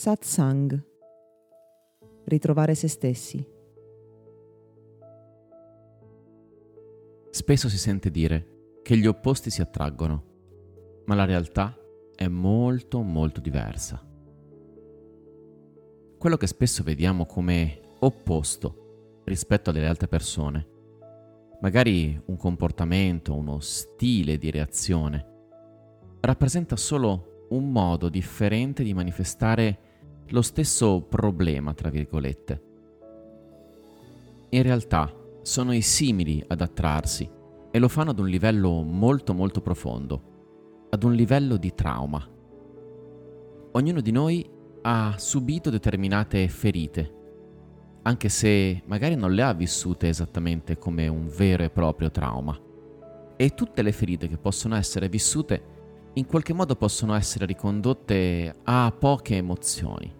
Satsang. Ritrovare se stessi. Spesso si sente dire che gli opposti si attraggono, ma la realtà è molto molto diversa. Quello che spesso vediamo come opposto rispetto alle altre persone, magari un comportamento, uno stile di reazione, rappresenta solo un modo differente di manifestare lo stesso problema, tra virgolette. In realtà sono i simili ad attrarsi e lo fanno ad un livello molto molto profondo, ad un livello di trauma. Ognuno di noi ha subito determinate ferite, anche se magari non le ha vissute esattamente come un vero e proprio trauma. E tutte le ferite che possono essere vissute in qualche modo possono essere ricondotte a poche emozioni.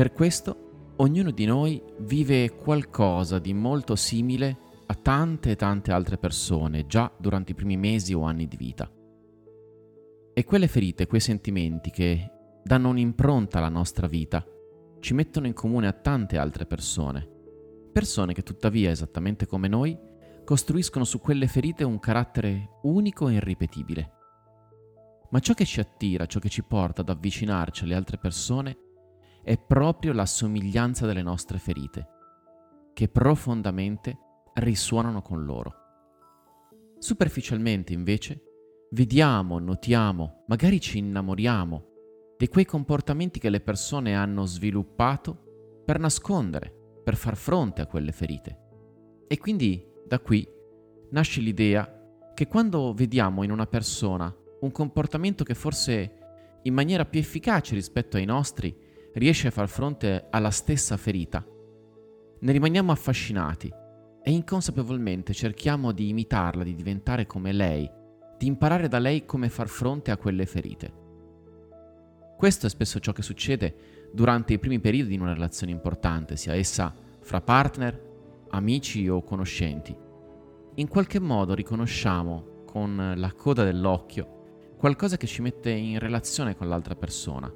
Per questo, ognuno di noi vive qualcosa di molto simile a tante e tante altre persone già durante i primi mesi o anni di vita. E quelle ferite, quei sentimenti che danno un'impronta alla nostra vita, ci mettono in comune a tante altre persone. Persone che tuttavia, esattamente come noi, costruiscono su quelle ferite un carattere unico e irripetibile. Ma ciò che ci attira, ciò che ci porta ad avvicinarci alle altre persone, è proprio la somiglianza delle nostre ferite, che profondamente risuonano con loro. Superficialmente, invece, vediamo, notiamo, magari ci innamoriamo di quei comportamenti che le persone hanno sviluppato per nascondere, per far fronte a quelle ferite. E quindi da qui nasce l'idea che quando vediamo in una persona un comportamento che forse in maniera più efficace rispetto ai nostri riesce a far fronte alla stessa ferita, ne rimaniamo affascinati e inconsapevolmente cerchiamo di imitarla, di diventare come lei, di imparare da lei come far fronte a quelle ferite. Questo è spesso ciò che succede durante i primi periodi di una relazione importante, sia essa fra partner, amici o conoscenti. In qualche modo riconosciamo con la coda dell'occhio qualcosa che ci mette in relazione con l'altra persona.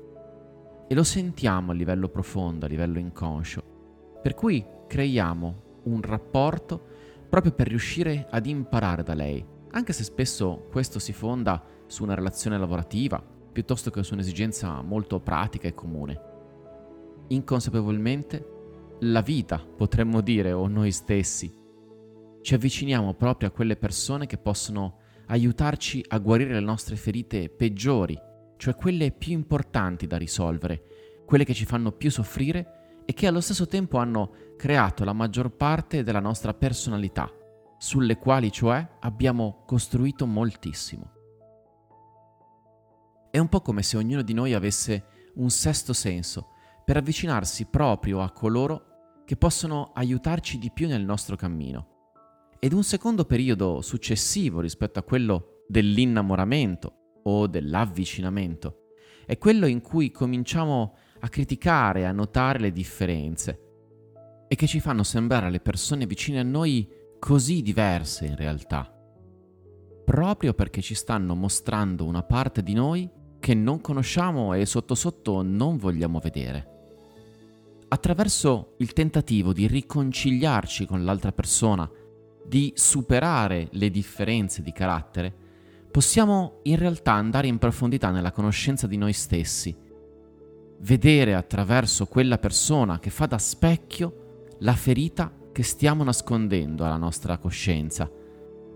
E lo sentiamo a livello profondo, a livello inconscio. Per cui creiamo un rapporto proprio per riuscire ad imparare da lei, anche se spesso questo si fonda su una relazione lavorativa piuttosto che su un'esigenza molto pratica e comune. Inconsapevolmente, la vita, potremmo dire, o noi stessi, ci avviciniamo proprio a quelle persone che possono aiutarci a guarire le nostre ferite peggiori, cioè quelle più importanti da risolvere, quelle che ci fanno più soffrire e che allo stesso tempo hanno creato la maggior parte della nostra personalità, sulle quali cioè abbiamo costruito moltissimo. È un po' come se ognuno di noi avesse un sesto senso per avvicinarsi proprio a coloro che possono aiutarci di più nel nostro cammino ed un secondo periodo successivo rispetto a quello dell'innamoramento o dell'avvicinamento è quello in cui cominciamo a criticare, a notare le differenze e che ci fanno sembrare le persone vicine a noi così diverse in realtà, proprio perché ci stanno mostrando una parte di noi che non conosciamo e sotto sotto non vogliamo vedere. Attraverso il tentativo di riconciliarci con l'altra persona, di superare le differenze di carattere, possiamo in realtà andare in profondità nella conoscenza di noi stessi, vedere attraverso quella persona che fa da specchio la ferita che stiamo nascondendo alla nostra coscienza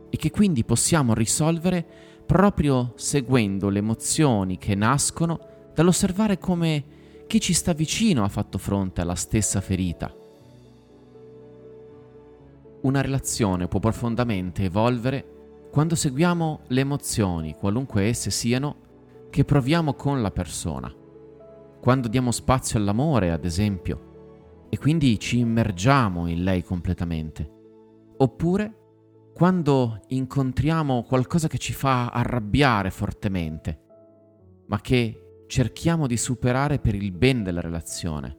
e che quindi possiamo risolvere proprio seguendo le emozioni che nascono dall'osservare come chi ci sta vicino ha fatto fronte alla stessa ferita. Una relazione può profondamente evolvere quando seguiamo le emozioni, qualunque esse siano, che proviamo con la persona. Quando diamo spazio all'amore, ad esempio, e quindi ci immergiamo in lei completamente. Oppure quando incontriamo qualcosa che ci fa arrabbiare fortemente, ma che cerchiamo di superare per il bene della relazione.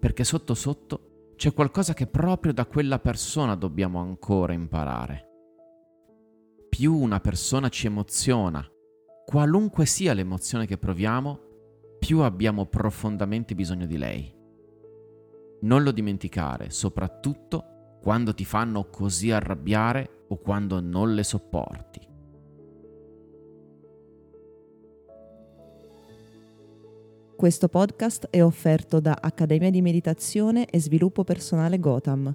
Perché sotto sotto c'è qualcosa che proprio da quella persona dobbiamo ancora imparare. Più una persona ci emoziona, qualunque sia l'emozione che proviamo, più abbiamo profondamente bisogno di lei. Non lo dimenticare, soprattutto quando ti fanno così arrabbiare o quando non le sopporti. Questo podcast è offerto da Accademia di Meditazione e Sviluppo Personale Gotham